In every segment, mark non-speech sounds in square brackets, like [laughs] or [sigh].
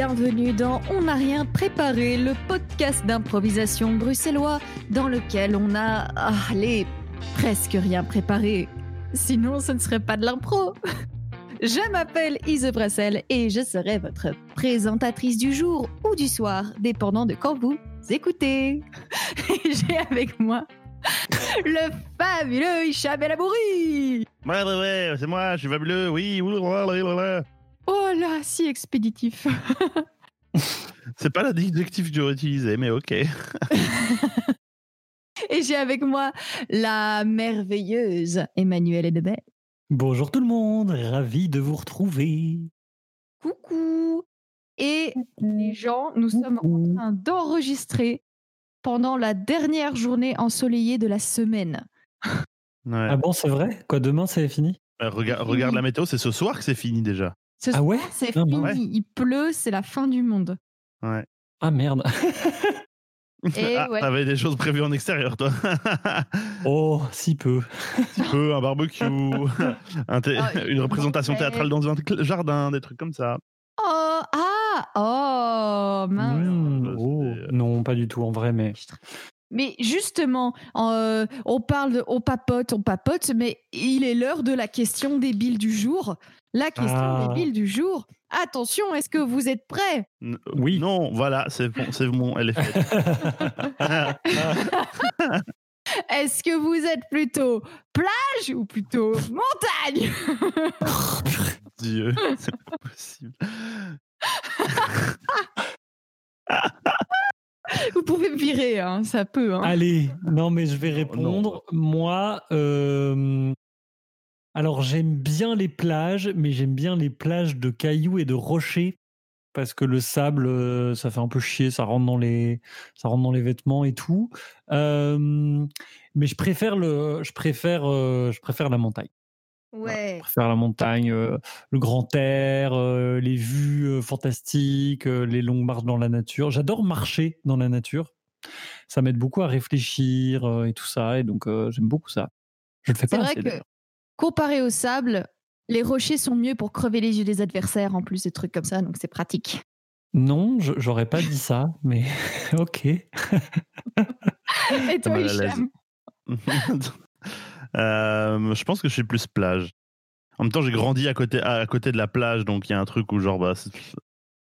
bienvenue dans On n'a rien préparé, le podcast d'improvisation bruxellois dans lequel on a, allez, presque rien préparé. Sinon, ce ne serait pas de l'impro. Je m'appelle Ise Brassel et je serai votre présentatrice du jour ou du soir, dépendant de quand vous écoutez. [laughs] J'ai avec moi le fabuleux Hicham El. Ouais, ouais, ouais, c'est moi, je suis fabuleux, oui. oulalala. Oh là, si expéditif. [laughs] C'est pas l'adjectif que j'aurais utilisé, mais ok. [laughs] Et j'ai avec moi la merveilleuse Emmanuelle Edebet. Bonjour tout le monde, ravi de vous retrouver. Coucou. Et les gens, nous sommes en train d'enregistrer pendant la dernière journée ensoleillée de la semaine. Ouais. Ah bon, c'est vrai? Quoi, demain c'est fini? Euh, regarde, regarde la météo, c'est ce soir que c'est fini déjà. Ce Ah ouais C'est Ah fini, Ouais. il pleut, c'est la fin du monde. Ouais. Ah merde. [laughs] Et ah, ouais. T'avais des choses prévues en extérieur, toi. [laughs] Oh, si peu. Un petit peu, un barbecue, [laughs] un thé- Ah, une représentation théâtrale dans un jardin, des trucs comme ça. Oh, ah, oh, mince. Mmh, là, oh. c'est- Non, pas du tout en vrai, mais. Mais justement, euh, on parle, de, on papote, on papote, mais il est l'heure de la question débile du jour. La question Ah. débile du jour. Attention, est-ce que vous êtes prêts? N- Oui. Non, voilà, c'est bon, c'est bon, elle est faite. [laughs] Est-ce que vous êtes plutôt plage ou plutôt montagne? Dieu, c'est pas possible. [laughs] [laughs] Vous pouvez me virer, hein, ça peut. Hein. Allez, non, mais je vais Non, répondre. Moi, euh, alors j'aime bien les plages, mais j'aime bien les plages de cailloux et de rochers. Parce que le sable, euh, ça fait un peu chier, ça rentre dans les, ça rentre dans les vêtements et tout. Euh, mais je préfère le, je préfère, euh, je préfère la montagne. Ouais. Je préfère la montagne, euh, le grand air, euh, les vues euh, fantastiques, les longues marches dans la nature. J'adore marcher dans la nature. Ça m'aide beaucoup à réfléchir et tout ça. Et donc, j'aime beaucoup ça. Je le fais C'est pas vrai assez. que comparé au sable, les rochers sont mieux pour crever les yeux des adversaires, en plus des trucs comme ça, donc c'est pratique. Non, j'aurais pas dit ça, mais [laughs] ok. [laughs] Et toi, mal à l'aise. Hicham? [laughs] Euh, je pense que je suis plus plage. En même temps, j'ai grandi à côté, à, côté de la plage, donc il y a un truc où genre bah,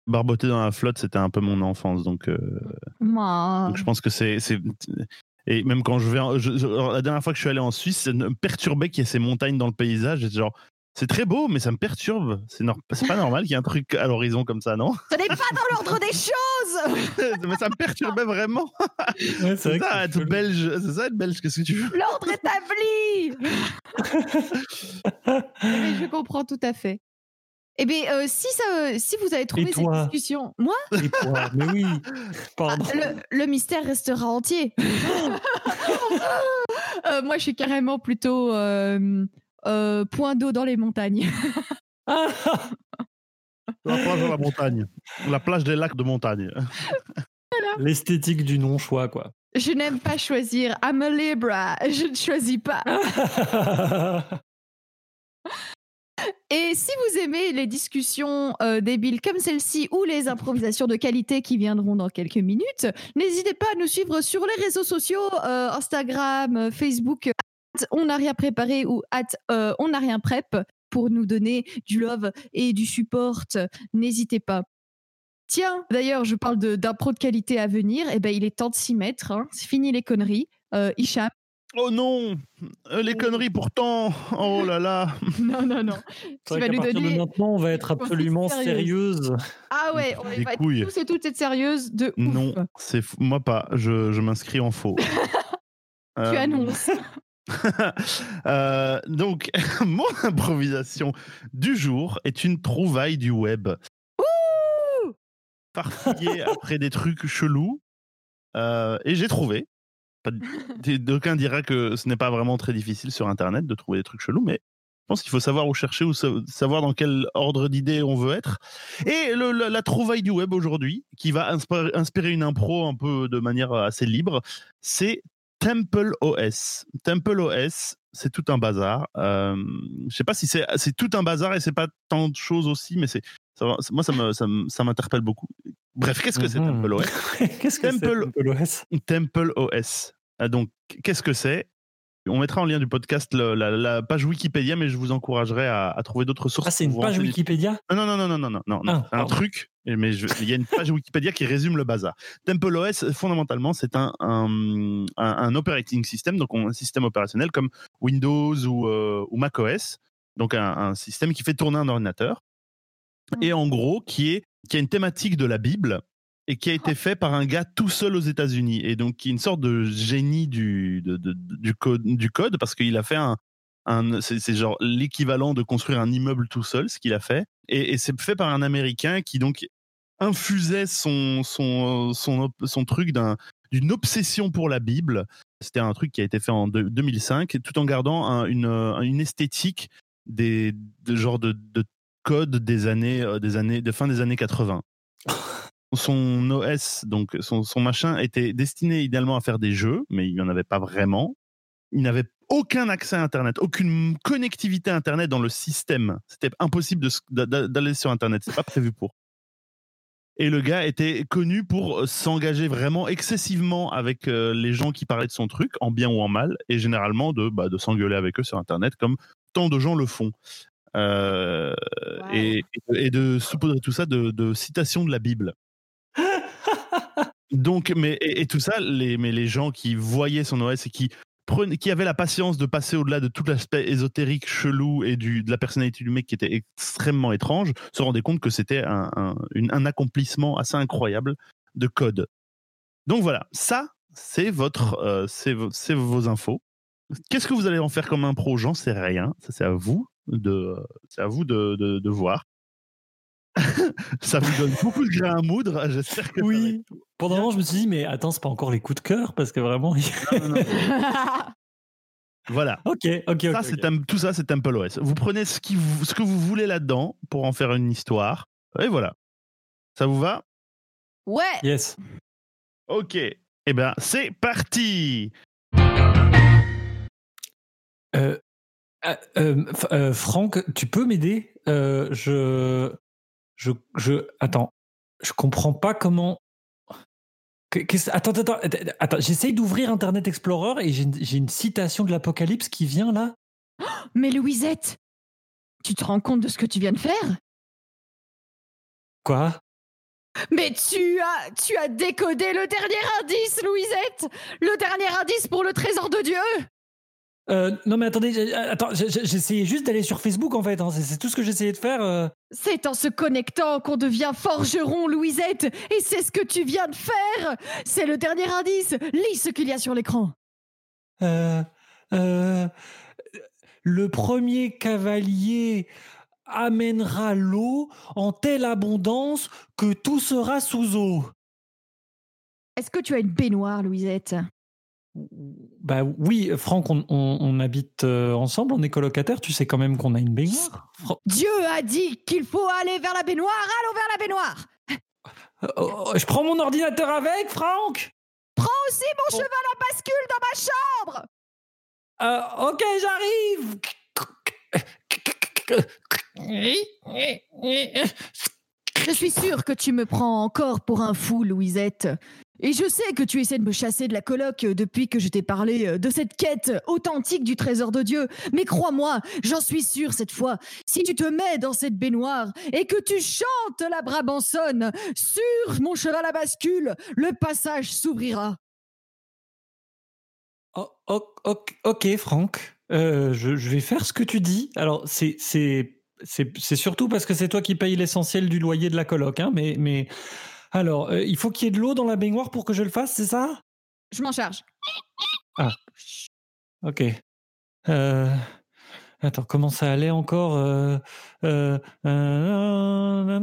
barboter dans la flotte, c'était un peu mon enfance, donc, euh, donc je pense que c'est c'est- et même quand je vais, en- je- je- la dernière fois que je suis allé en Suisse, ça me perturbait qu'il y ait ces montagnes dans le paysage. J'étais genre c'est très beau, mais ça me perturbe. C'est pas normal qu'il y ait un truc à l'horizon comme ça, non? Ce n'est pas dans l'ordre des choses [laughs] Mais ça me perturbait vraiment. Ouais, C'est ça, être belge. C'est ça, être belge. Qu'est-ce que tu veux? L'ordre établi Mais [laughs] je comprends tout à fait. Eh bien, euh, si, ça, si vous avez trouvé Et cette discussion, moi, Et toi? Mais oui, [laughs] pardon. le, le mystère restera entier. Euh, moi, je suis carrément plutôt euh, euh, point d'eau dans les montagnes. [laughs] La plage de la montagne. La plage des lacs de montagne. L'esthétique du non-choix, quoi. Je n'aime pas choisir. I'm a Libra. Je ne choisis pas. [laughs] Et si vous aimez les discussions euh, débiles comme celle-ci ou les improvisations de qualité qui viendront dans quelques minutes, n'hésitez pas à nous suivre sur les réseaux sociaux, euh, Instagram, Facebook, on n'a rien préparé ou at euh, on n'a rien prep pour nous donner du love et du support. N'hésitez pas. Tiens, d'ailleurs, je parle de- d'impro de, qualité à venir. Eh ben, il est temps de s'y mettre. hein. C'est fini les conneries. Euh, Hicham. Oh non Euh, Les conneries pourtant Oh là là [laughs] Non, non, non. Tu vas nous partir de donner. maintenant, on va être absolument sérieuse. sérieuse. Ah ouais, on va Des être couilles. tous et toutes être sérieuses de ouf. Non, c'est moi pas. Je, je m'inscris en faux. [laughs] Tu Euh, annonces. [laughs] euh, donc, [laughs] mon improvisation du jour est une trouvaille du web. Farfouillé [laughs] après des trucs chelous. Euh, et j'ai trouvé. D'aucuns dira que ce n'est pas vraiment très difficile sur Internet de trouver des trucs chelous, mais je pense qu'il faut savoir où chercher, ou sa- savoir dans quel ordre d'idées on veut être. Et le- la, la trouvaille du web aujourd'hui, qui va inspirer une impro un peu de manière assez libre, c'est Temple OS. Temple OS, c'est tout un bazar. Euh, je sais pas si c'est tout un bazar et c'est pas tant de choses aussi, mais c'est moi ça me ça m'interpelle beaucoup. Bref, qu'est-ce que c'est Mhm. Temple OS [laughs] Qu'est-ce que Temple- Temple OS Temple OS. Ah, donc, qu'est-ce que c'est? On mettra en lien du podcast le- la, la page Wikipédia, mais je vous encouragerais à, à trouver d'autres sources. Ah, c'est une page. Wikipédia? Non, non, non, non, non, non, non, non. Ah, un pardon. truc. Mais je- il y a une page Wikipédia qui résume le bazar. Temple OS, fondamentalement, c'est un, un, un- un operating system, donc un système opérationnel comme Windows ou, euh, ou Mac OS, donc un, un système qui fait tourner un ordinateur, et en gros, qui, est, qui a une thématique de la Bible et qui a été fait par un gars tout seul aux États-Unis, et donc qui est une sorte de génie du, de- de- du, code, du code, parce qu'il a fait un, un c'est genre l'équivalent de construire un immeuble tout seul, ce qu'il a fait, et, et c'est fait par un Américain qui donc infusait son, son, son, son truc d'un- d'une obsession pour la Bible. C'était un truc qui a été fait en deux- 2005, tout en gardant un- une, euh, une esthétique des, de genre de, de code des années, euh, des années, de fin des années 80. [laughs] Son OS, donc son, son machin, était destiné idéalement à faire des jeux, mais il n'y en avait pas vraiment. Il n'avait aucun accès à Internet, aucune connectivité Internet dans le système. C'était impossible d'aller sur Internet, c'est pas prévu pour. Et le gars était connu pour euh, s'engager vraiment excessivement avec euh, les gens qui parlaient de son truc, en bien ou en mal, et généralement de, bah, de s'engueuler avec eux sur Internet, comme tant de gens le font. Euh, Wow. et, et de saupoudrer tout ça de, de citations de la Bible. Donc, mais et, et tout ça, les, mais les gens qui voyaient son OS et qui prenaient, qui avaient la patience de passer au-delà de tout l'aspect ésotérique, chelou et du, de la personnalité du mec qui était extrêmement étrange, se rendaient compte que c'était un, un, accomplissement assez incroyable de code. Donc voilà, ça, c'est votre, euh, c'est vo- c'est vos infos. Qu'est-ce que vous allez en faire comme impro J'en sais rien. Ça, c'est à vous de, c'est à vous de, de, de voir. [laughs] ça vous donne beaucoup de grains à moudre. J'espère que Oui. Pendant un moment, je me suis dit, mais attends, c'est pas encore les coups de cœur parce que vraiment. être- non, non, non. [laughs] Voilà. ok, ok, Ça, ok. c'est ok. Tem- tout ça, c'est Temple OS. Vous prenez ce, qui vous- ce que vous voulez là-dedans pour en faire une histoire. Et voilà. Ça vous va? Ouais. Yes. Ok. Eh bien, c'est parti Euh, euh, euh, euh, Franck, tu peux m'aider? Euh, Je. Je. Je. Attends. Je comprends pas comment. Attends, attends, attends. J'essaye d'ouvrir Internet Explorer et j'ai une, j'ai une citation de l'Apocalypse qui vient là. [gasps] Mais Louisette, tu te rends compte de ce que tu viens de faire? Quoi? Mais tu as, tu as décodé le dernier indice, Louisette Le dernier indice pour le trésor de Dieu Euh, Non, mais attendez, j'ai- attends, j'essayais juste d'aller sur Facebook en fait. hein, C'est c'est tout ce que j'essayais de faire. euh. C'est en se connectant qu'on devient forgeron, Louisette Et c'est ce que tu viens de faire C'est le dernier indice Lis ce qu'il y a sur l'écran Euh, euh, le premier cavalier amènera l'eau en telle abondance que tout sera sous eau. Est-ce que tu as une baignoire, Louisette? Bah oui, Franck, on, on- on habite euh, ensemble, on est colocataires, tu sais quand même qu'on a une baignoire. Dieu a dit qu'il faut aller vers la baignoire, allons vers la baignoire Euh, oh, je prends mon ordinateur avec, Franck? Prends aussi mon cheval à bascule dans ma chambre Euh, Ok, j'arrive Je suis sûre que tu me prends encore pour un fou, Louisette. Et je sais que tu essaies de me chasser de la coloc euh, depuis que je t'ai parlé euh, de cette quête authentique du trésor de Dieu. Mais crois-moi, j'en suis sûre cette fois, si tu te mets dans cette baignoire et que tu chantes la Brabançonne sur mon cheval à bascule, le passage s'ouvrira. Oh, oh, ok, Franck. Euh, je, vais faire ce que tu dis. Alors, c'est surtout parce que c'est toi qui payes l'essentiel du loyer de la coloc, hein. Mais alors, euh, il faut qu'il y ait de l'eau dans la baignoire pour que je le fasse, c'est ça? Je m'en charge. Ok. Euh, attends, comment ça allait encore euh, euh, euh.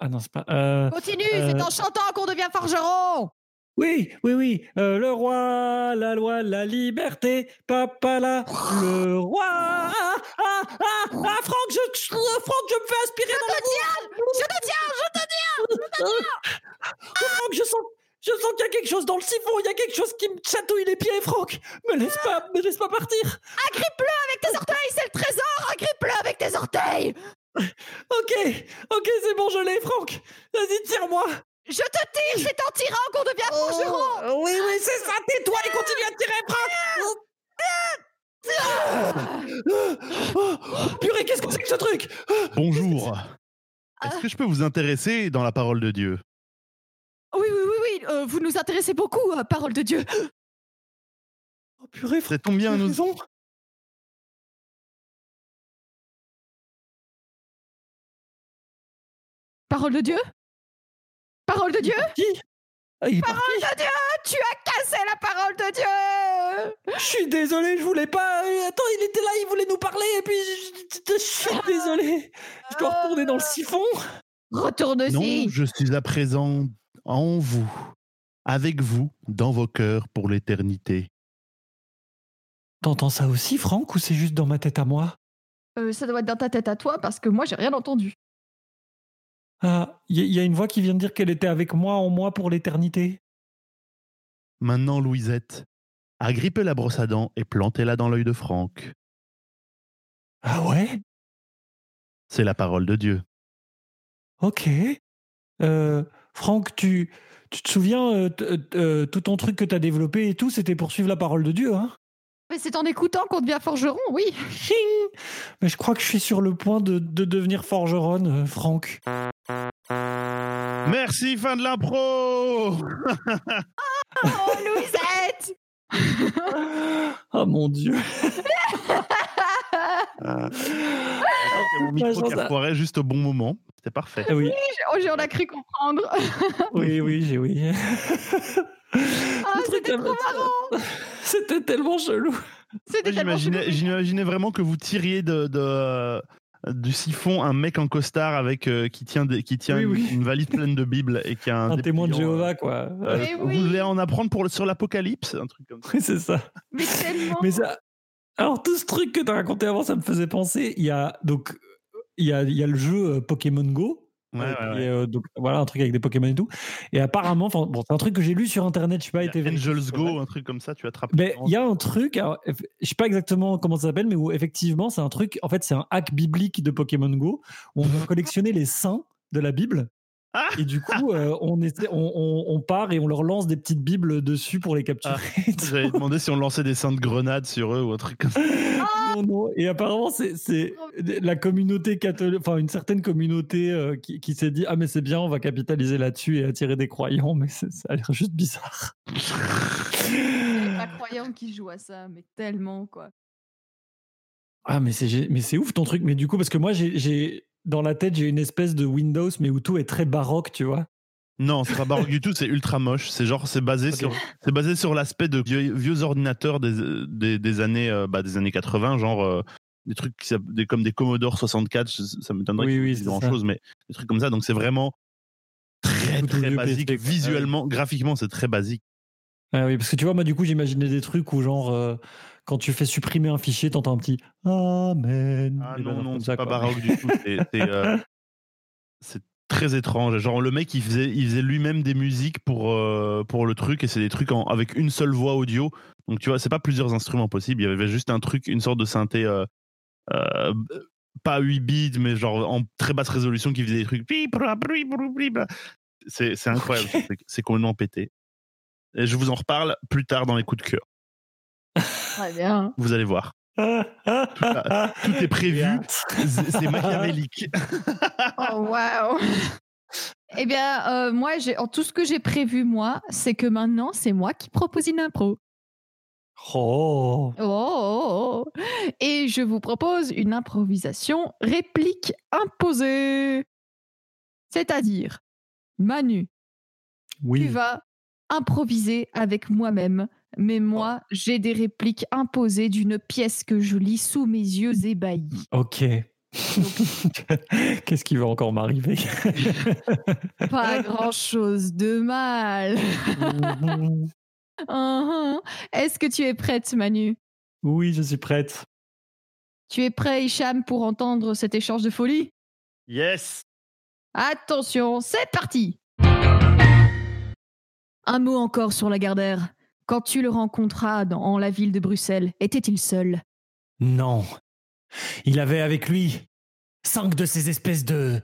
Ah non, c'est pas. euh, Continue, c'est en chantant qu'on devient forgeron. Oui, oui, oui. euh, le roi, la loi, la liberté. Papa là, le roi. Ah, ah, ah, ah, Franck, je, je- Franck, je me fais aspirer dans la Je te tiens, je te tiens Oh, [laughs] Franck, je sens, je sens qu'il y a quelque chose dans le siphon, il y a quelque chose qui me chatouille les pieds, Franck. Me laisse pas, me laisse pas partir. Agrippe-le avec tes orteils, c'est le trésor Agrippe-le avec tes orteils [laughs] Ok, ok, c'est bon, je l'ai, Franck. Vas-y, tire-moi. Je te tire, c'est en tirant qu'on devient forgeron Oh, oui, oui, c'est ça, tais-toi et continue à tirer, Franck. Oh, purée, qu'est-ce que c'est que ce truc? Bonjour. Est-ce que je peux vous intéresser dans la parole de Dieu? Oui, oui, oui, oui, euh, vous nous intéressez beaucoup, euh, parole de Dieu. [gasps] Oh, purée, Ça tombe bien, nous. raison. Parole de Dieu? Parole de Dieu? Qui Ah, parti. Parole de Dieu Tu as cassé la parole de Dieu Je suis désolé, je voulais pas. euh, Attends, il était là, il voulait nous parler, et puis je, suis désolé. Je dois retourner dans le siphon. Retourne-y Non, je suis à présent en vous, avec vous, dans vos cœurs pour l'éternité. T'entends ça aussi, Franck, ou c'est juste dans ma tête à moi? Euh, Ça doit être dans ta tête à toi parce que moi j'ai rien entendu. Ah, il y, a- y a une voix qui vient de dire qu'elle était avec moi en moi pour l'éternité? Maintenant, Louisette, agrippez la brosse à dents et plantez-la dans l'œil de Franck. Ah ouais? C'est la parole de Dieu. Ok. Euh, Franck, tu, tu te souviens, euh, euh, tout ton truc que t'as développé et tout, c'était pour suivre la parole de Dieu, hein? Mais c'est en écoutant qu'on devient forgeron, oui. [laughs] Mais je crois que je suis sur le point de, de devenir forgeronne, euh, Franck. Merci, fin de l'impro [laughs] Oh, Louisette oh mon Dieu. C'est mon micro qui a foiré juste au bon moment. C'était parfait. Ah oui, Oh, j'en ai cru comprendre. [laughs] oui, oui, j'ai oui. Ah, c'était trop marrant [laughs] C'était tellement chelou. C'était Moi, tellement J'imaginais, chelou. j'imaginais vraiment que vous tiriez de, de, du siphon un mec en costard avec euh, qui tient, des- qui tient Oui, une, oui. une valise pleine de Bibles et qui a un, Un témoin de dépliant, Jéhovah, quoi. euh, Mais vous voulez en apprendre pour, le- sur l'Apocalypse Un truc comme ça. oui, c'est ça. Mais tellement Mais ça. Alors, tout ce truc que tu as raconté avant, ça me faisait penser. Il y a donc. Il y a, il y a le jeu euh, Pokémon Go. Ouais, euh, ouais, ouais. euh, donc, voilà, un truc avec des Pokémon et tout. Et apparemment, bon, c'est un truc que j'ai lu sur Internet. Je sais pas, Il y a été vérifié, Angels. Go, un truc comme ça, tu attrapes. Mais il y a un truc, alors, je sais pas exactement comment ça s'appelle, mais où effectivement, c'est un truc. En fait, c'est un hack biblique de Pokémon Go où on va [laughs] collectionner les saints de la Bible. Ah et du coup, euh, on, essaie- on, on- on part et on leur lance des petites Bibles dessus pour les capturer. J'avais demandé si on lançait des saints de grenades sur eux ou un truc comme ça. Non, non. Et apparemment, c'est la communauté catholique, enfin une certaine communauté euh, qui, qui s'est dit Ah, mais c'est bien, on va capitaliser là-dessus et attirer des croyants, mais ça a l'air juste bizarre. Pas croyants qui jouent à ça, mais tellement, quoi. Ah, mais c'est gé- mais c'est ouf ton truc. Mais du coup, parce que moi, j'ai dans la tête, j'ai une espèce de Windows, mais où tout est très baroque, tu vois. Non, c'est pas baroque du tout, c'est ultra moche. C'est genre, c'est basé sur, c'est basé sur l'aspect de vieux, vieux ordinateurs des, des, des années, euh, bah, des années 80, genre euh, des trucs qui des, comme des Commodore 64. je- Ça m'étonnerait Oui, oui, grand ça. chose, mais des trucs comme ça. Donc c'est vraiment très Tout très basique. PC. Visuellement, graphiquement, c'est très basique. Ah oui, parce que tu vois, moi, du coup, j'imaginais des trucs où, genre, euh, quand tu fais supprimer un fichier, t'entends un petit Amen. Ah Et ben, non, non, c'est pas baroque du tout. C'est, euh, [laughs] c'est très étrange. Genre le mec, il faisait, il faisait lui-même des musiques pour, euh, pour le truc et c'est des trucs en- avec une seule voix audio. Donc tu vois, c'est pas plusieurs instruments possibles. Il y avait juste un truc, une sorte de synthé, euh, euh, pas 8 bits, mais genre en très basse résolution qui faisait des trucs. C'est, incroyable. C'est complètement pété. Et je vous en reparle plus tard dans les coups de cœur. Très bien. Vous allez voir. Tout est prévu. C'est c'est machiavélique. Oh, waouh Eh bien, euh, moi, j'ai, tout ce que j'ai prévu, moi, c'est que maintenant, c'est moi qui propose une impro. Oh. Oh, oh, oh. Et je vous propose une improvisation réplique imposée. C'est-à-dire, Manu, Oui. tu vas improviser avec moi-même, mais moi, j'ai des répliques imposées d'une pièce que je lis sous mes yeux ébahis. Ok. [laughs] Qu'est-ce qui va encore m'arriver? [laughs] Pas grand-chose de mal. [laughs] Uhum. Est-ce que tu es prête, Manu? Oui, je suis prête. Tu es prêt, Hicham, pour entendre cet échange de folie? Yes. Attention, c'est parti Un mot encore sur Lagardère. Quand tu le rencontras dans la ville de Bruxelles, était-il seul? Non. Il avait avec lui cinq de ces espèces de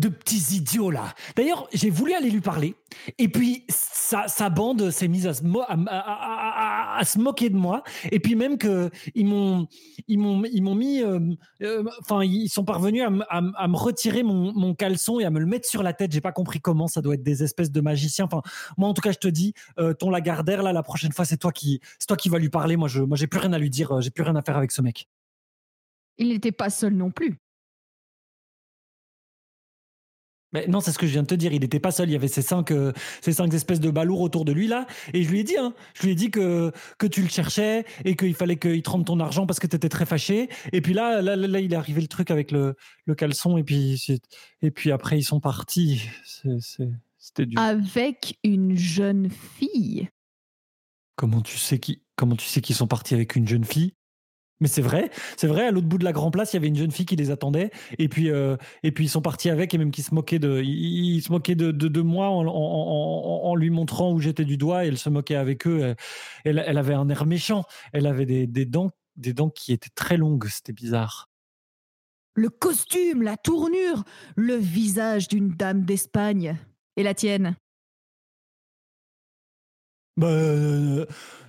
de petits idiots là. D'ailleurs, j'ai voulu aller lui parler, et puis sa, bande s'est mise à se, moquer de moi, et puis même que ils m'ont ils m'ont ils m'ont mis, euh, euh, enfin ils sont parvenus à, me retirer mon, caleçon et à me le mettre sur la tête. J'ai pas compris comment. Ça doit être des espèces de magiciens. Enfin, moi en tout cas, je te dis, euh, ton Lagardère là, la prochaine fois, c'est toi qui c'est toi qui va lui parler. Moi, je moi j'ai plus rien à lui dire. J'ai plus rien à faire avec ce mec. Il n'était pas seul non plus. Mais non, c'est ce que je viens de te dire. Il n'était pas seul. Il y avait ces cinq, euh, ces cinq espèces de balourds autour de lui là. Et je lui ai dit, hein, je lui ai dit que que tu le cherchais et qu'il fallait qu'il te rende ton argent parce que tu étais très fâché. Et puis là, là, là, là, il est arrivé le truc avec le, le caleçon et puis et puis après ils sont partis. C'était du. Avec une jeune fille. Comment tu sais qui Comment tu sais qu'ils sont partis avec une jeune fille? Mais c'est vrai, c'est vrai. À l'autre bout de la Grand Place, il y avait une jeune fille qui les attendait, et puis euh, et puis ils sont partis avec, et même qui se moquaient de, ils, ils se moquaient de, de, de moi en, en, en, en lui montrant où j'étais du doigt, et elle se moquait avec eux. Elle, elle, elle avait un air méchant. Elle avait des, des dents, des dents qui étaient très longues. C'était bizarre. Le costume, la tournure, le visage d'une dame d'Espagne. Et la tienne? Bah, euh,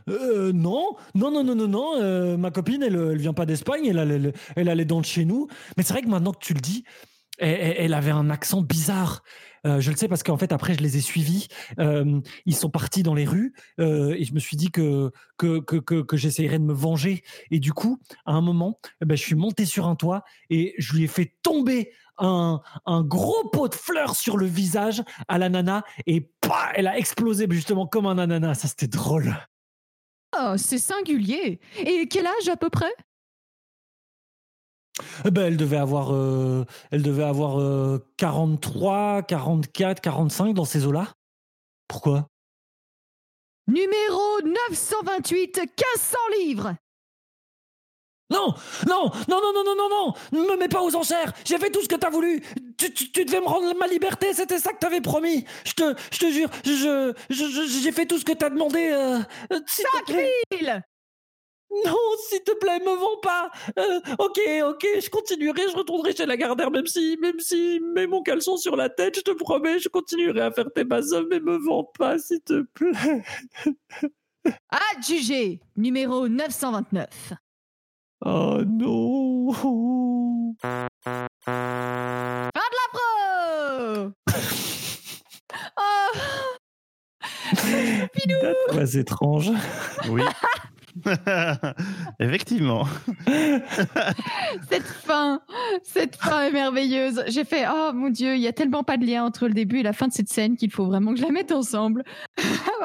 euh, non, non, non, non, non, non. euh, ma copine, elle, elle vient pas d'Espagne. Elle elle, elle a les dents de chez nous. Mais c'est vrai que maintenant que tu le dis, elle, avait un accent bizarre. Euh, je le sais parce qu'en fait après je les ai suivis. Ils sont partis dans les rues et je me suis dit que que que, que, que j'essayerais de me venger. Et du coup, à un moment, eh ben, je suis monté sur un toit et je lui ai fait tomber un, un gros pot de fleurs sur le visage à la nana et bah, elle a explosé justement comme un ananas. Ça c'était drôle. Oh, c'est singulier. Et quel âge à peu près? Eh ben, elle devait avoir, euh, elle devait avoir euh, 43, 44, 45 dans ces eaux-là. Pourquoi? Numéro 928, 1500 livres. Non, non, non, non, non, non, non, non, ne me mets pas aux enchères. J'ai fait tout ce que t'as voulu. Tu, tu, tu devais me rendre ma liberté. C'était ça que t'avais promis. Je te, je te jure, je, j'ai fait tout ce que t'as demandé. euh, euh, s'il te plaît. Il Non, s'il te plaît, me vends pas. Euh, ok, ok, je continuerai, je retournerai chez la Gardère, même si, même si, mets mon caleçon sur la tête, je te promets, je continuerai à faire tes basses mais me vends pas, s'il te plaît. Adjugé. Numéro 929. Oh non. Pro [laughs] Oh Date très étrange. Oui. Effectivement. Cette fin, cette fin est merveilleuse. J'ai fait, oh mon Dieu, il y a tellement pas de lien entre le début et la fin de cette scène qu'il faut vraiment que je la mette ensemble. [laughs]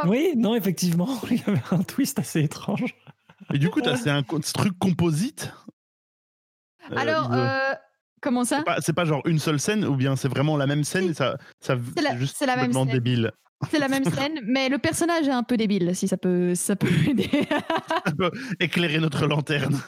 Oui, non, effectivement, [laughs] il y avait un twist assez étrange. Et du coup, c'est un truc composite. Euh, Alors, euh, comment ça? C'est pas, genre une seule scène ou bien c'est vraiment la même scène ça, ça C'est la- juste c'est la même scène. débile. C'est la même [laughs] scène, mais le personnage est un peu débile, si ça peut, ça peut [laughs] aider. Ça peut éclairer notre lanterne.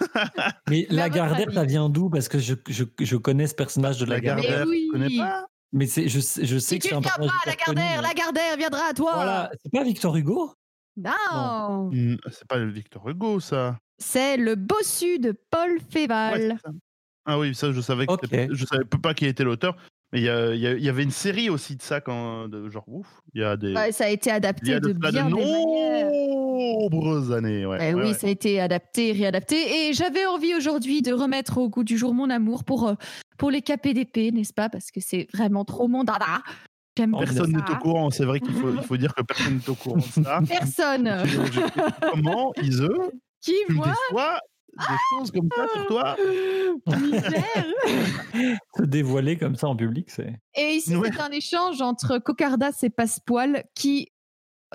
Mais Mais à la votre Gardère, avis ça vient d'où? Parce que je, je, je connais ce personnage de la La Gardère. Gardère, Mais oui. connais pas? Mais c'est, je, sais- je sais si que tu c'est ne un viens pas personnage à la hyper connu, Gardère, mais- la Gardère viendra à toi. Voilà, c'est pas Victor Hugo? Non, Hmm, C'est pas le Victor Hugo, ça. c'est le bossu de Paul Féval. Ah oui, ça, je savais que je savais pas qui était l'auteur. Mais il y, avait une série aussi de ça, quand, de, genre, ouf. Il y a des. Ouais, ça a été y adapté a de bien de nombreuses années. Ouais, Eh ouais, oui, ouais. ça a été adapté, réadapté. Et j'avais envie aujourd'hui de remettre au goût du jour mon amour pour, euh, pour les KPDP, n'est-ce pas? Parce que c'est vraiment trop mon dada. J'aime beaucoup Personne n'est au courant. C'est vrai qu'il faut, il faut dire que personne n'est au courant de ça. Personne. Comment, Ise, Qui, tu moi des choses comme ça sur toi Misère. [laughs] Se dévoiler comme ça en public, c'est. Et ici, Ouais. c'est un échange entre Cocardas et Passepoil qui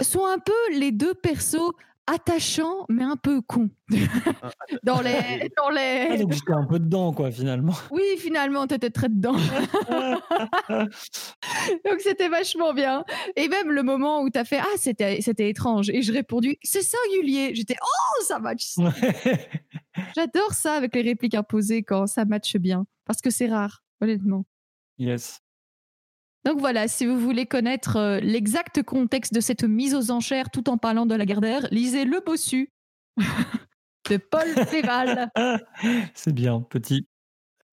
sont un peu les deux persos attachants, mais un peu cons. [laughs] dans les. Dans Ah, les... donc j'étais un peu dedans, quoi, finalement. [laughs] Oui, finalement, t'étais très dedans. [laughs] Donc c'était vachement bien. Et même le moment où t'as fait Ah, c'était c'était étrange. Et je répondu C'est singulier. J'étais Oh, ça match. Ouais. J'adore ça avec les répliques imposées quand ça matche bien. Parce que c'est rare, honnêtement. yes. Donc voilà, si vous voulez connaître euh, l'exact contexte de cette mise aux enchères tout en parlant de la Gardère, lisez Le Bossu [laughs] de Paul Féval. [laughs] C'est bien, petit.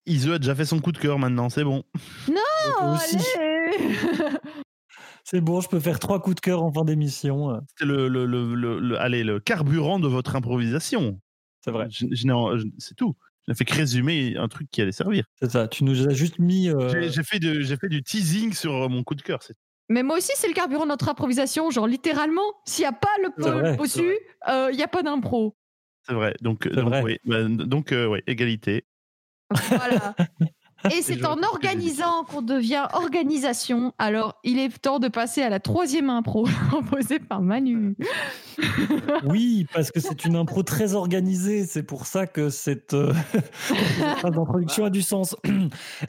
Ise a déjà fait son coup de cœur maintenant, c'est bon. Aussi. allez C'est bon, je peux faire trois coups de cœur en fin d'émission. C'est le, le, le, le- le- allez, le carburant de votre improvisation. C'est vrai. Je- je n'ai en- je- C'est tout. Je n'ai fait que résumer un truc qui allait servir. C'est ça. Tu nous as juste mis. euh, J'ai- J'ai fait, de- j'ai fait du teasing sur euh, mon coup de cœur. Mais moi aussi, c'est le carburant de notre improvisation, genre littéralement. S'il n'y a pas le Bossu, euh, il n'y a pas d'impro. C'est vrai. Donc, donc, vrai. oui. Bah, donc euh, ouais, égalité. Voilà. [laughs] Et c'est en organisant qu'on devient organisation. Alors, il est temps de passer à la troisième impro [laughs] proposée par Manu. [laughs] Oui, parce que c'est une impro très organisée. C'est pour ça que cette, euh, [laughs] cette d'introduction a du sens. [clears throat]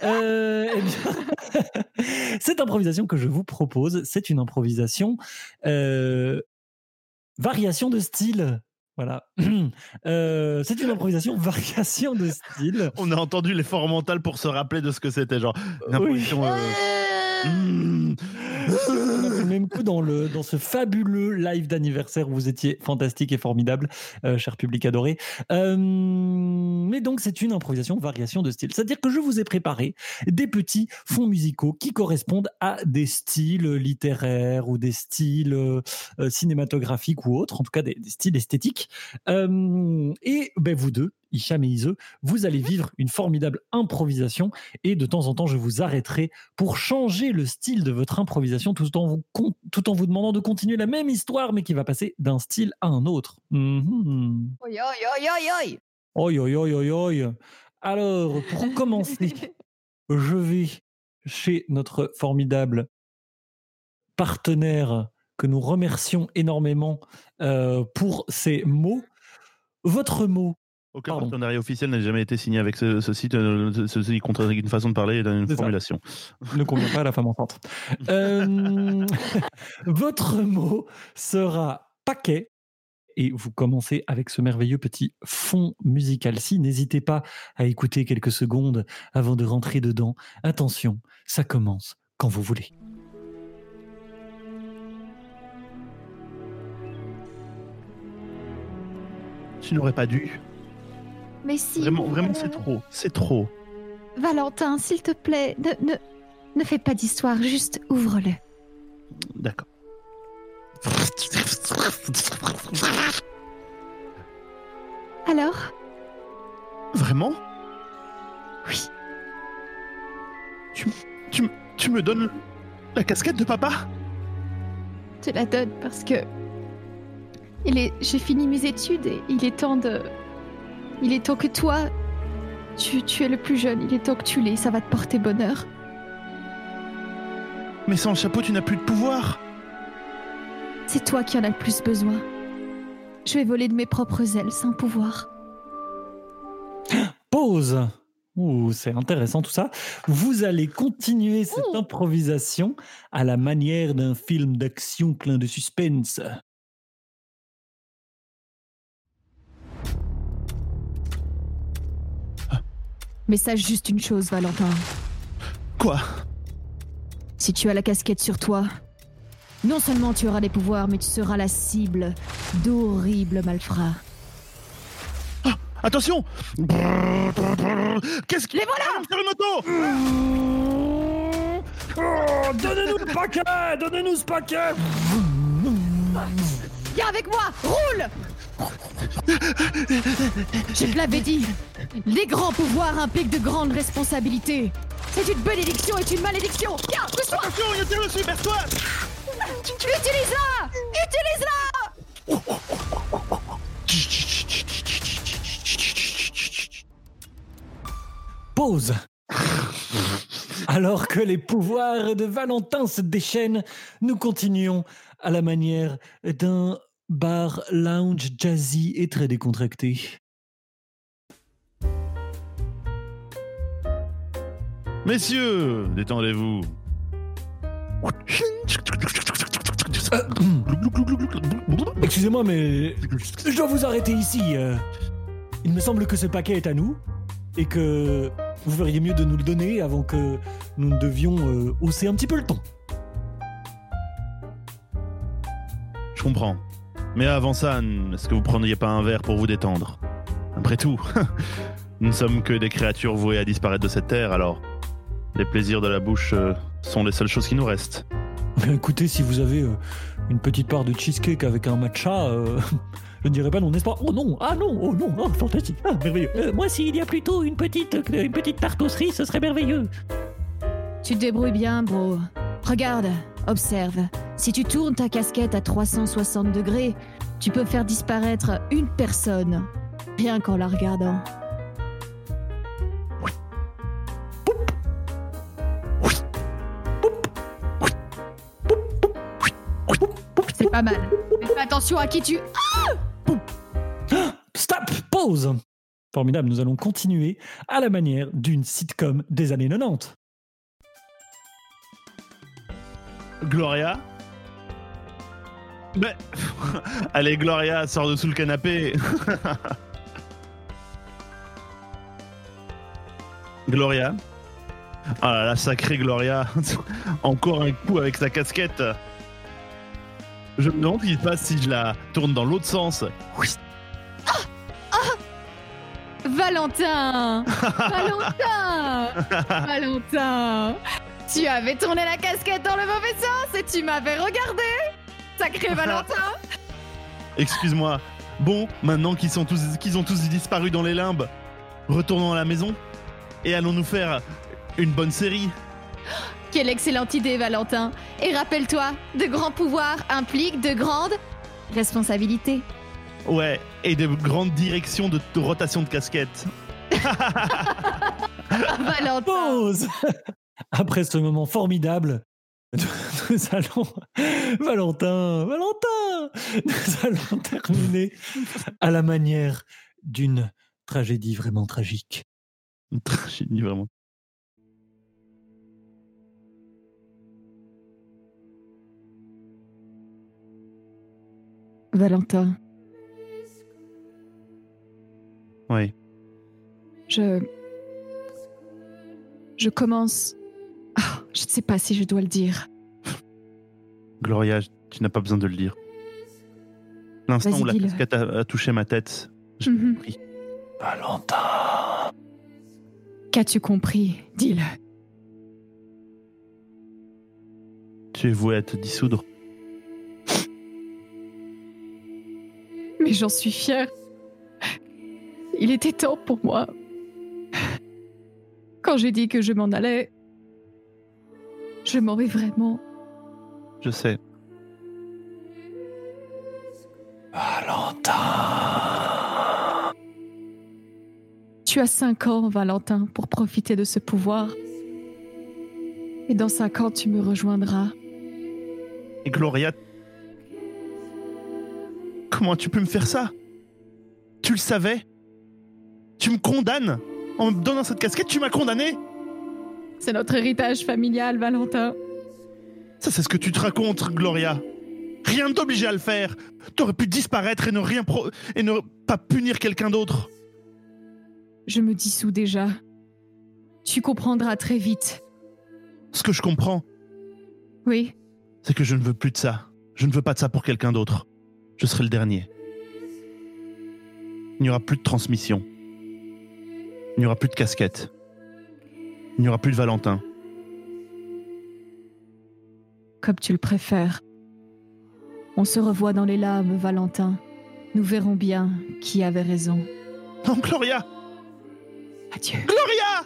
Euh, eh bien, cette improvisation que je vous propose, c'est une improvisation euh, variation de style. Voilà. [clears throat] Euh, c'est une improvisation [laughs] variation de style. On a entendu l'effort mental pour se rappeler de ce que c'était. Genre, une Oui. euh, mmh. Même coup dans, le, dans ce fabuleux live d'anniversaire où vous étiez fantastique et formidable, euh, cher public adoré. Euh, mais donc, c'est une improvisation, variation de style. C'est-à-dire que je vous ai préparé des petits fonds musicaux qui correspondent à des styles littéraires ou des styles euh, cinématographiques ou autres, en tout cas des, des styles esthétiques. Et ben, vous deux, Hicham et vous allez vivre une formidable improvisation et de temps en temps, je vous arrêterai pour changer le style de votre improvisation tout en vous, con- tout en vous demandant de continuer la même histoire, mais qui va passer d'un style à un autre. Mhm. Oi, oi, oi, oi, oi. Oi, oi, oi, oi, oi. Alors, pour [laughs] commencer, je vais chez notre formidable partenaire que nous remercions énormément euh, pour ces mots. Votre mot, Aucun Pardon. partenariat officiel n'a jamais été signé avec ce, ce site. euh, ce- Ceci une façon de parler et d'une C'est ça. formulation. [laughs] ne convient pas à la femme enceinte. Euh, [laughs] votre mot sera paquet. Et vous commencez avec ce merveilleux petit fond musical-ci. N'hésitez pas à écouter quelques secondes avant de rentrer dedans. Attention, ça commence quand vous voulez. Tu n'aurais pas dû. Mais si. Vraiment, vraiment, euh, c'est trop. C'est trop. Valentin, s'il te plaît, ne, ne, ne fais pas d'histoire, juste ouvre-le. D'accord. Alors? Vraiment? Oui. Tu, tu, tu me donnes la casquette de papa? Je te la donne parce que. Il est... J'ai fini mes études et il est temps de. Il est temps que toi. Tu, tu es le plus jeune, il est temps que tu l'aies, ça va te porter bonheur. Mais sans le chapeau, tu n'as plus de pouvoir. C'est toi qui en as le plus besoin. Je vais voler de mes propres ailes sans pouvoir. [gasps] Pause. Ouh, c'est intéressant tout ça. Vous allez continuer cette improvisation à la manière d'un film d'action plein de suspense. Mais sache juste une chose, Valentin. Quoi? Si tu as la casquette sur toi, non seulement tu auras des pouvoirs, mais tu seras la cible d'horribles malfrats. Attention! Qu'est-ce qui... Les voilà Sur une moto Oh, donnez-nous le paquet! Donnez-nous ce paquet! Viens avec moi! Roule Je te l'avais dit. Les grands pouvoirs impliquent de grandes responsabilités. C'est une bénédiction et une malédiction. Viens, pousse-toi. Attention, il y a perce-toi Utilise-la. Utilise-la. Pause. Alors que les pouvoirs de Valentin se déchaînent, nous continuons à la manière d'un bar lounge jazzy et très décontracté. Messieurs, détendez-vous. Excusez-moi, mais je dois vous arrêter ici. euh. Il me semble que ce paquet est à nous et que vous feriez mieux de nous le donner avant que nous devions euh, hausser un petit peu le ton. Je comprends. Mais avant ça, est-ce que vous prendriez pas un verre pour vous détendre? Après tout, [laughs] nous ne sommes que des créatures vouées à disparaître de cette terre, alors les plaisirs de la bouche euh, sont les seules choses qui nous restent. Mais écoutez, si vous avez euh, une petite part de cheesecake avec un matcha, euh, [laughs] je ne dirais pas non, n'est-ce pas? Oh non, ah non, oh non, oh, fantastique, ah, merveilleux. Euh, moi, s'il y a plutôt une petite, une petite tarte aux cerises, ce serait merveilleux. Tu te débrouilles bien, bro. Regarde, observe. Si tu tournes ta casquette à 360 degrés, tu peux faire disparaître une personne, rien qu'en la regardant. C'est pas mal. Mais fais attention à qui tu... Stop, pause. Formidable, nous allons continuer à la manière d'une sitcom des années 90. Gloria. Mais... [laughs] Allez, Gloria, sors de sous le canapé. [laughs] Gloria. Ah là là, sacrée Gloria. [laughs] Encore un coup avec sa casquette. Je me demande ce qui se passe si je la tourne dans l'autre sens. Valentin. Valentin. Valentin Tu avais tourné la casquette dans le mauvais sens et tu m'avais regardé Sacré [laughs] Valentin Excuse-moi. Bon, maintenant qu'ils sont tous, qu'ils ont tous disparu dans les limbes, retournons à la maison et allons nous faire une bonne série. Quelle excellente idée, Valentin Et rappelle-toi, de grands pouvoirs impliquent de grandes responsabilités. Ouais, et de grandes directions de, de rotation de casquette. [laughs] [laughs] Valentin Pause Après ce moment formidable, nous allons. Valentin Valentin Nous allons terminer à la manière d'une tragédie vraiment tragique. Une tragédie, vraiment. Valentin, Oui. je... Je commence... Je ne sais pas si je dois le dire. Gloria, tu n'as pas besoin de le dire. L'instant où la casquette a, a touché ma tête, j'ai Mhm. compris. Valentin Qu'as-tu compris? Dis-le. Tu es voué à te dissoudre. Mais j'en suis fière. Il était temps pour moi. Quand j'ai dit que je m'en allais, je m'en vais vraiment. Je sais. Valentin Tu as cinq ans, Valentin, pour profiter de ce pouvoir. Et dans cinq ans, tu me rejoindras. Et Gloria. Comment tu peux me faire ça? Tu le savais? Tu me condamnes? En me donnant cette casquette, tu m'as condamné? C'est notre héritage familial, Valentin. Ça, c'est ce que tu te racontes, Gloria. Rien ne t'obligeait à le faire. T'aurais pu disparaître et ne rien pro- et ne pas punir quelqu'un d'autre. Je me dissous déjà. Tu comprendras très vite. Ce que je comprends, Oui, c'est que je ne veux plus de ça. Je ne veux pas de ça pour quelqu'un d'autre. Je serai le dernier. Il n'y aura plus de transmission. Il n'y aura plus de casquette. Il n'y aura plus de Valentin. comme tu le préfères. On se revoit dans les lames, Valentin. Nous verrons bien qui avait raison. Non, Gloria Adieu. Gloria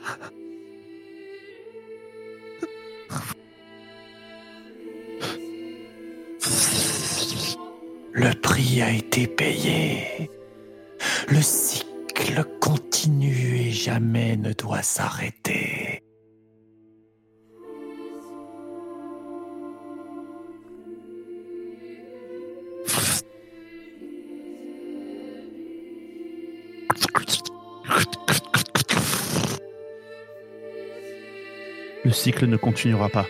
Le prix a été payé. Le cycle continue et jamais ne doit s'arrêter. Le cycle ne continuera pas.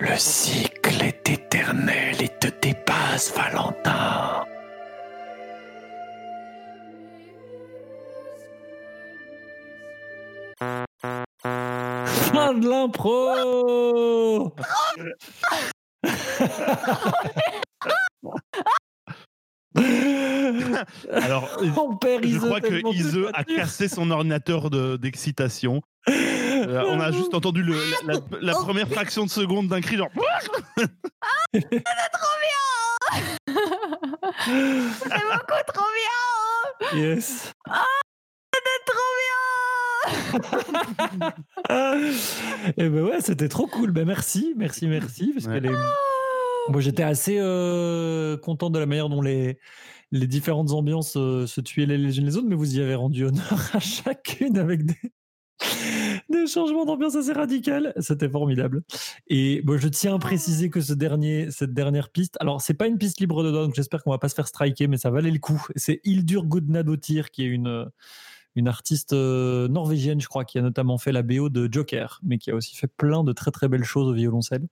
Le cycle est éternel et te dépasse, Valentin. [laughs] [laughs] Alors, [laughs] On perd je crois que de Ise a cassé son ordinateur de- d'excitation. Euh, on a juste entendu le- la, la- la première fraction de seconde d'un cri genre. [laughs] C'est beaucoup trop bien Yes. C'est trop bien Et ben ouais, c'était trop cool. Ben merci, merci, merci. Parce que Ouais. les... Moi, j'étais assez euh, content de la manière dont les, les différentes ambiances euh, se tuaient les, unes les autres, mais vous y avez rendu honneur à chacune avec des, [laughs] changements d'ambiance assez radicaux. C'était formidable. Et bon, je tiens à préciser que ce dernier, cette dernière piste, alors c'est pas une piste libre de droit, donc j'espère qu'on va pas se faire striker, mais ça valait le coup. C'est Hildur Gudnadottir qui est une une artiste euh, norvégienne, je crois, qui a notamment fait la BO de Joker, mais qui a aussi fait plein de très très belles choses au violoncelle.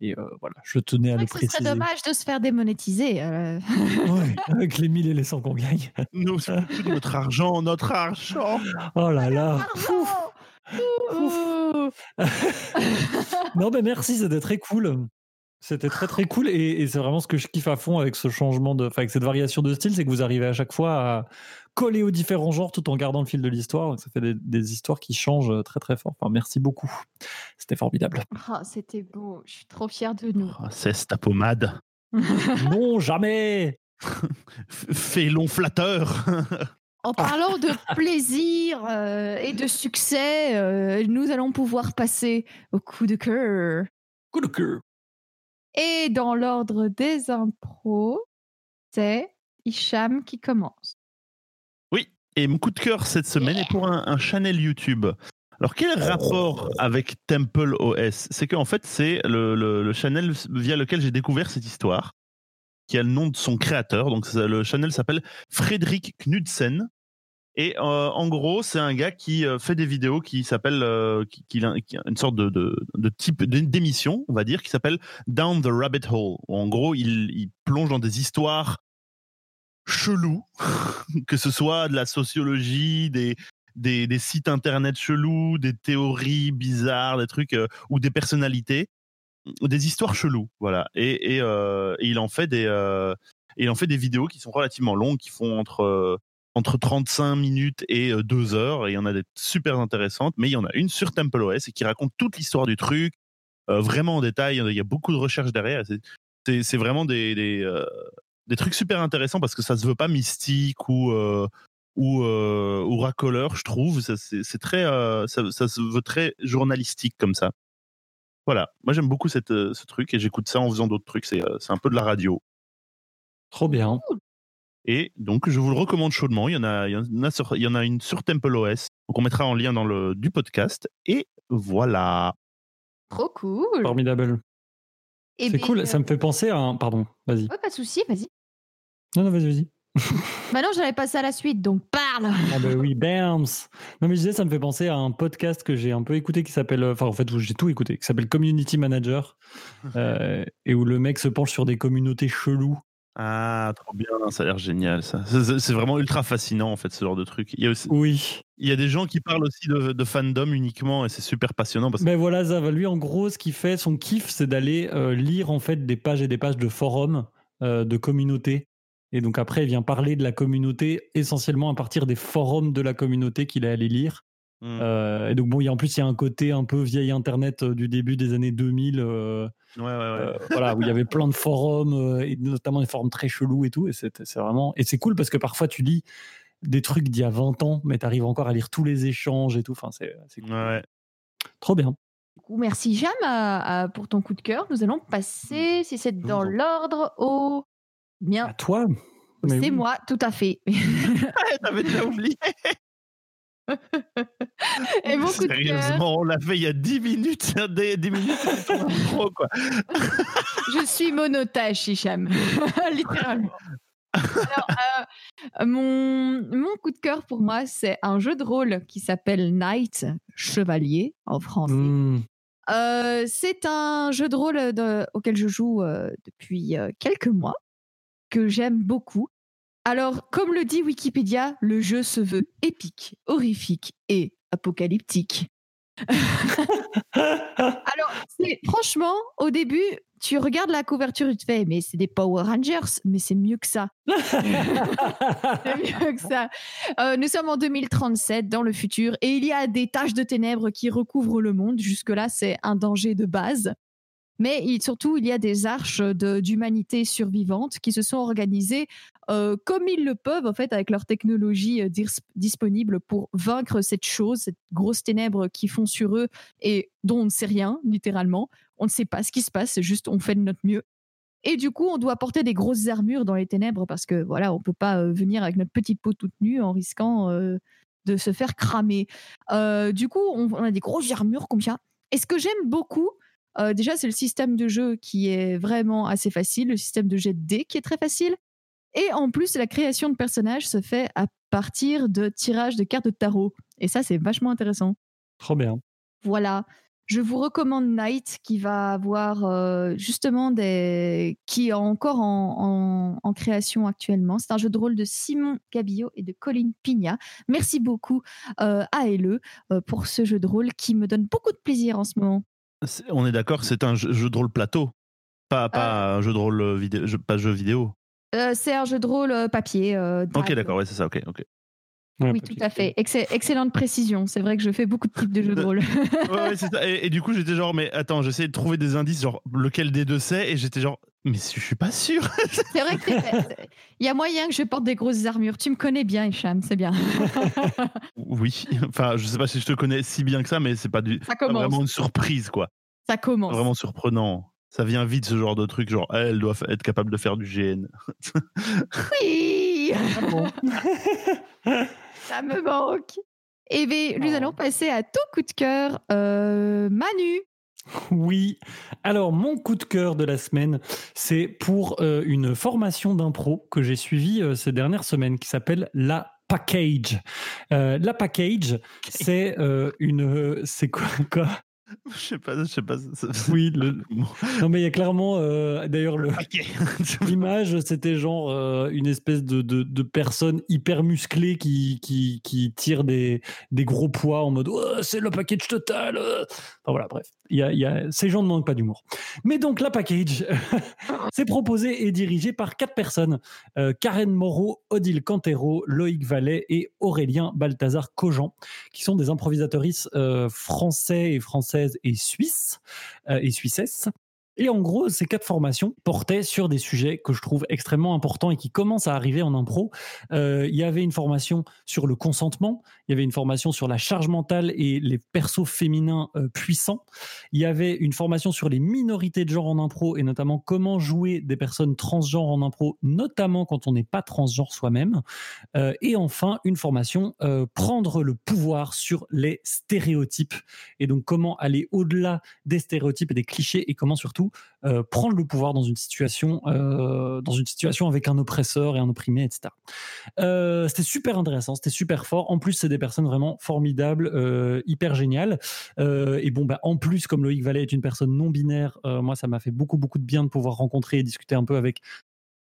Et euh, voilà, je tenais à le que ce serait préciser. dommage de se faire démonétiser. euh. [laughs] Ouais, avec les 1000 et les 100 qu'on gagne. Nous, c'est tout notre argent, notre argent. Oh là là. [laughs] Non, mais merci, c'était très cool. C'était très très cool et, et c'est vraiment ce que je kiffe à fond avec ce changement de, enfin avec cette variation de style, c'est que vous arrivez à chaque fois à coller aux différents genres tout en gardant le fil de l'histoire. Donc ça fait des, des histoires qui changent très très fort. Enfin, merci beaucoup. C'était formidable. Ah, C'était beau. Je suis trop fière de nous. Oh, c'est ta pommade. [laughs] non, jamais. [laughs] Félon flatteur. En parlant de plaisir euh, et de succès, euh, nous allons pouvoir passer au coup de cœur. Coup de cœur. Et dans l'ordre des impros, c'est Hicham qui commence. Oui, et mon coup de cœur cette semaine est pour un, un channel YouTube. Alors, quel rapport avec Temple OS C'est qu'en fait, c'est le, le, le channel via lequel j'ai découvert cette histoire, qui a le nom de son créateur. Donc, le channel s'appelle Frédéric Knudsen. Et euh, en gros, c'est un gars qui euh, fait des vidéos qui s'appelle, euh, qui, qui, une sorte de, type d'émission, on va dire, qui s'appelle Down the Rabbit Hole. En gros, il, plonge dans des histoires cheloues, [laughs] que ce soit de la sociologie, des, sites internet chelous, des théories bizarres, des trucs, ou des personnalités, des histoires cheloues, voilà. Et, et, il en fait des, il en fait des vidéos qui sont relativement longues, qui font entre entre 35 minutes et 2 heures. Et il y en a des super intéressantes, mais il y en a une sur Temple OS et qui raconte toute l'histoire du truc, euh, vraiment en détail. Il y a beaucoup de recherches derrière. C'est- C'est c'est vraiment des, des, euh, des trucs super intéressants parce que ça se veut pas mystique ou euh, ou, euh, ou racoleur, je trouve. Ça, C'est c'est très, euh, ça, ça se veut très journalistique comme ça. Voilà, moi j'aime beaucoup cette, euh, ce truc et j'écoute ça en faisant d'autres trucs. C'est euh, c'est un peu de la radio. Trop bien. Et donc, je vous le recommande chaudement. Il y en a, il y en a, sur, il y en a une sur Temple OS. Donc, on mettra en lien dans le du podcast. Et voilà. Trop cool. Formidable. Eh C'est cool. Ça me fait penser à un. Pardon, vas-y. Ouais, pas de souci, vas-y. Non, non, vas-y, vas-y. [laughs] Maintenant, j'allais passer à la suite, donc parle. Ah bah oui, bams Non mais je disais, ça me fait penser à un podcast que j'ai un peu écouté qui s'appelle, euh, enfin en fait où j'ai tout écouté, qui s'appelle Community Manager, [laughs] euh, et où le mec se penche sur des communautés cheloues. Ah, trop bien. Ça a l'air génial, ça. C'est vraiment ultra fascinant, en fait, ce genre de truc. Il y a, aussi, Oui. il y a des gens qui parlent aussi de, de fandom uniquement et c'est super passionnant parce que Ben voilà, ça va. Lui, en gros, ce qu'il fait, son kiff, c'est d'aller euh, lire en fait des pages et des pages de forums, euh, de communautés. Et donc après, il vient parler de la communauté essentiellement à partir des forums de la communauté qu'il est allé lire. Hmm. Euh, et donc bon, il y a, en plus, il y a un côté un peu vieil Internet euh, du début des années 2000. euh, Ouais, ouais, ouais. Euh, voilà, où il y avait plein de forums, euh, et notamment des forums très chelous et tout. Et c'est vraiment. Et c'est cool parce que parfois tu lis des trucs d'il y a 20 ans, mais tu arrives encore à lire tous les échanges et tout. Enfin, c'est c'est cool. Ouais, ouais. Trop bien. Du coup, merci Jam à- à- pour ton coup de cœur. Nous allons passer, si c'est dans l'ordre, au bien. À toi C'est oui. moi, tout à fait. [laughs] T'avais déjà oublié. [laughs] Et. Sérieusement, on l'a fait il y a 10 minutes. [laughs] 10 minutes, quoi. [laughs] Je suis monotache, Hicham. [laughs] Littéralement. Alors, euh, mon, mon coup de cœur pour moi, c'est un jeu de rôle qui s'appelle Knight, Chevalier en français. Hmm. Euh, c'est un jeu de rôle de- auquel je joue euh, depuis euh, quelques mois, que j'aime beaucoup. Alors, comme le dit Wikipédia, le jeu se veut épique, horrifique et apocalyptique. [laughs] Alors, franchement, au début, tu regardes la couverture et tu te fais, mais c'est des Power Rangers, mais c'est mieux que ça. [laughs] c'est mieux que ça. Euh, nous sommes en 2037, dans le futur, et il y a des taches de ténèbres qui recouvrent le monde. Jusque-là, c'est un danger de base. Mais surtout, il y a des arches d'humanité survivantes qui se sont organisées euh, comme ils le peuvent, en fait, avec leur technologie euh, disponible pour vaincre cette chose, cette grosse ténèbre qui fond sur eux et dont on ne sait rien, littéralement. On ne sait pas ce qui se passe, juste on fait de notre mieux. Et du coup, on doit porter des grosses armures dans les ténèbres parce que voilà, on peut pas euh, venir avec notre petite peau toute nue en risquant de se faire cramer. du coup, on, on, a des grosses armures comme ça. Et ce que j'aime beaucoup, euh, déjà, c'est le système de jeu qui est vraiment assez facile, le système de jet de dés qui est très facile. Et en plus, la création de personnages se fait à partir de tirages de cartes de tarot. Et ça, c'est vachement intéressant. Trop bien. Voilà. Je vous recommande Night qui va avoir euh, justement des. qui est encore en, création actuellement. C'est un jeu de rôle de Simon Gabillot et de Colin Pigna. Merci beaucoup euh, à LE pour ce jeu de rôle qui me donne beaucoup de plaisir en ce moment. On est d'accord, c'est un jeu, de rôle plateau, pas, pas euh. un jeu de rôle euh, vidéo, pas jeu vidéo. Euh, c'est un jeu de rôle papier. ok, d'accord, ouais, c'est ça, ok, ok. Oui, tout à fait. excellente précision. C'est vrai que je fais beaucoup de types de jeux de rôle. [laughs] [laughs] ouais, ça. Et, du coup, j'étais genre, mais attends, j'essayais de trouver des indices, genre lequel des deux c'est, et j'étais genre, mais je suis pas sûr. [laughs] c'est vrai qu'il y a moyen que je porte des grosses armures. Tu me connais bien, Hicham, c'est bien. oui, enfin, je sais pas si je te connais si bien que ça, mais c'est pas, du... pas vraiment une surprise, quoi. Ça commence. Vraiment surprenant. Ça vient vite ce genre de truc, genre elle doit être capable de faire du GN. oui [laughs] Ça me manque. Et eh bien, nous allons passer à ton coup de cœur, euh, Manu. Oui. Alors, mon coup de cœur de la semaine, c'est pour euh, une formation d'impro que j'ai suivie euh, ces dernières semaines qui s'appelle La Package. la Package, c'est une. C'est quoi, quoi? [laughs] Je sais pas, je sais pas. Oui, le... non mais il y a clairement, euh, d'ailleurs le [laughs] l'image, c'était genre euh, une espèce de, de, de, personne hyper musclée qui, qui, qui tire des, des gros poids en mode c'est le package total. Enfin voilà, bref, y a, y a... ces gens ne manquent pas d'humour. Mais donc la package, [laughs] c'est proposé et dirigé par quatre personnes euh, Karen Moreau, Odile Cantero, Loïc Vallet et Aurélien Balthazar Cogent, qui sont des improvisatrices français et et suisse euh, et suissesse. Et en gros, ces quatre formations portaient sur des sujets que je trouve extrêmement importants et qui commencent à arriver en impro. Euh, il y avait une formation sur le consentement, il y avait une formation sur la charge mentale et les persos féminins euh, puissants. Il y avait une formation sur les minorités de genre en impro et notamment comment jouer des personnes transgenres en impro, notamment quand on n'est pas transgenre soi-même. Euh, et enfin, une formation prendre le pouvoir sur les stéréotypes et donc comment aller au-delà des stéréotypes et des clichés et comment surtout prendre le pouvoir dans une situation dans une situation avec un oppresseur et un opprimé, etc. c'était super intéressant, c'était super fort. En plus, c'est des personnes vraiment formidables, euh, hyper géniales. Euh, et bon, bah, en plus, comme Loïc Vallet est une personne non binaire, euh, moi, ça m'a fait beaucoup, beaucoup de bien de pouvoir rencontrer et discuter un peu avec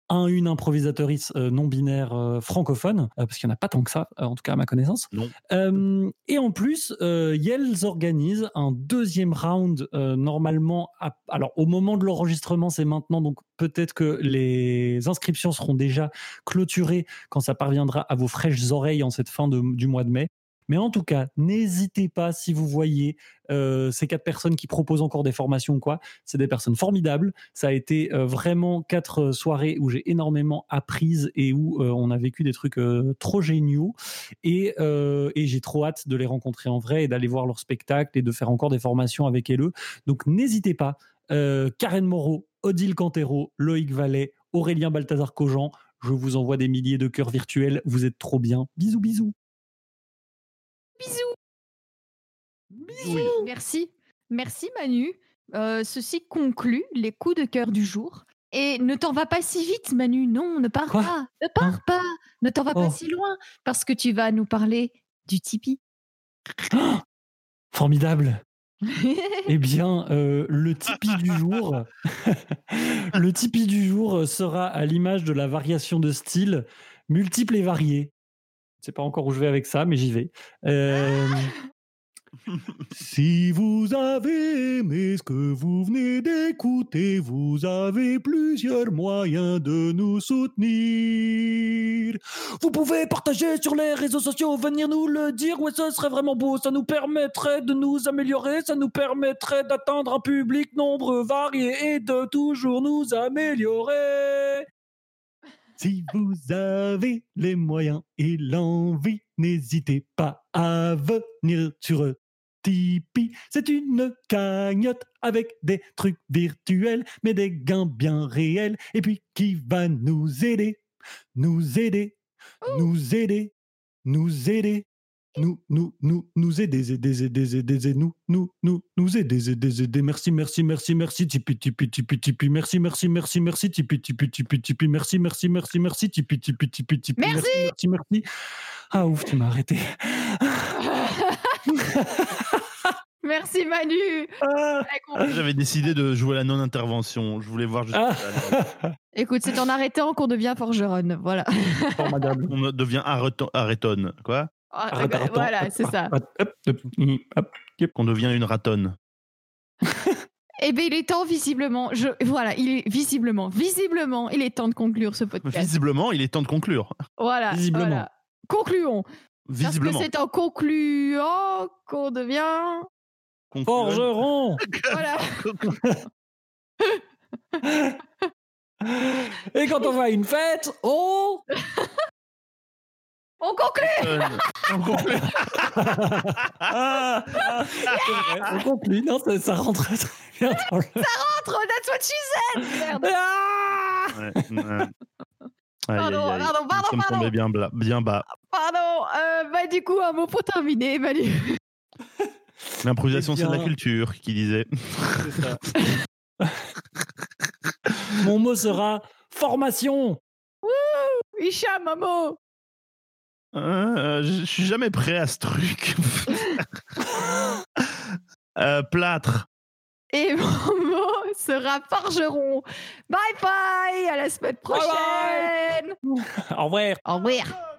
un, une improvisatrice non binaire francophone, parce qu'il n'y en a pas tant que ça, en tout cas à ma connaissance. et en plus, Yells organise un deuxième round normalement. alors, au moment de l'enregistrement, c'est maintenant, donc peut-être que les inscriptions seront déjà clôturées quand ça parviendra à vos fraîches oreilles en cette fin du mois de mai. Mais en tout cas, n'hésitez pas si vous voyez euh, ces quatre personnes qui proposent encore des formations quoi. C'est des personnes formidables. Ça a été euh, vraiment quatre soirées où j'ai énormément appris et où euh, on a vécu des trucs trop géniaux. Et, et j'ai trop hâte de les rencontrer en vrai et d'aller voir leur spectacle et de faire encore des formations avec eux. Donc n'hésitez pas. Karen Moreau, Odile Cantero, Loïc Vallet, Aurélien Balthazar Cogent. Je vous envoie des milliers de cœurs virtuels. Vous êtes trop bien. Bisous, bisous. Bisous. Bisous. Merci. Merci Manu. Euh, ceci conclut les coups de cœur du jour. Et ne t'en va pas si vite, Manu. Non, ne pars pas. Ne pars hein pas. Ne t'en va pas oh. si loin. Parce que tu vas nous parler du Tipeee. formidable. [laughs] eh bien, euh, le Tipeee du jour, [laughs] le Tipeee du jour sera à l'image de la variation de style multiple et variée. Sais pas encore où je vais avec ça, mais j'y vais. Euh, [laughs] Si vous avez aimé ce que vous venez d'écouter, vous avez plusieurs moyens de nous soutenir. Vous pouvez partager sur les réseaux sociaux, venir nous le dire, ouais, ce serait vraiment beau. Ça nous permettrait de nous améliorer, ça nous permettrait d'atteindre un public nombreux, varié et de toujours nous améliorer. Si vous avez les moyens et l'envie, n'hésitez pas à venir sur Tipeee. C'est une cagnotte avec des trucs virtuels, mais des gains bien réels. Et puis qui va nous aider, nous aider, nous aider, nous aider. Nous, nous, nous, nous aider, aider, aider, aider, aider, nous, nous, nous, nous aider, aider, aider. Merci, merci, merci, merci, Tipeee, Tipeee, Tipeee, Tipeee. Merci, merci, merci, merci, Tipeee, Tipeee, Tipeee, Tipeee. Merci, merci, merci, merci, Tipeee, Tipeee, Tipeee, Tipeee. Merci. merci, merci. Ah ouf, tu m'as arrêté. [laughs] Merci Manu. Ah. J'avais décidé de jouer la non-intervention. Je voulais voir jusqu'à Ah. [laughs] Écoute, c'est en arrêtant qu'on devient forgeronne. Voilà. On devient arreton, arrêtonne, quoi Ah, bah, arrête, voilà, c'est ça. hop, hop, hop, hop. Qu'on devient une ratonne. [laughs] Eh bien, il est temps, visiblement. Je... Voilà, il est visiblement, visiblement, il est temps de conclure ce podcast. Visiblement, il est temps de conclure. Voilà. Visiblement. voilà. Concluons. Visiblement. Parce que c'est en concluant qu'on devient. Forgeron Voilà. [laughs] Et quand on va à une fête, on... [laughs] On conclut. [laughs] On conclut. Ah, on conclut. Non, ça, ça rentre très bien dans le... Entre, that's what she said. Merde. Ah Ouais, ouais. Aïe, Pardon, aïe, aïe. pardon, pardon, pardon. bien, bla- bien bas. Pardon. Euh, bah, du coup, un mot pour terminer, Manu. L'improvisation, Eh c'est de la culture, qui disait. C'est ça. Mon mot sera formation. Hicham, un mot. Euh, je suis jamais prêt à ce truc. [laughs] Euh, plâtre. Et [laughs] mon mot sera forgeron. Bye bye. À la semaine Bye bye. prochaine. Au revoir. Au revoir.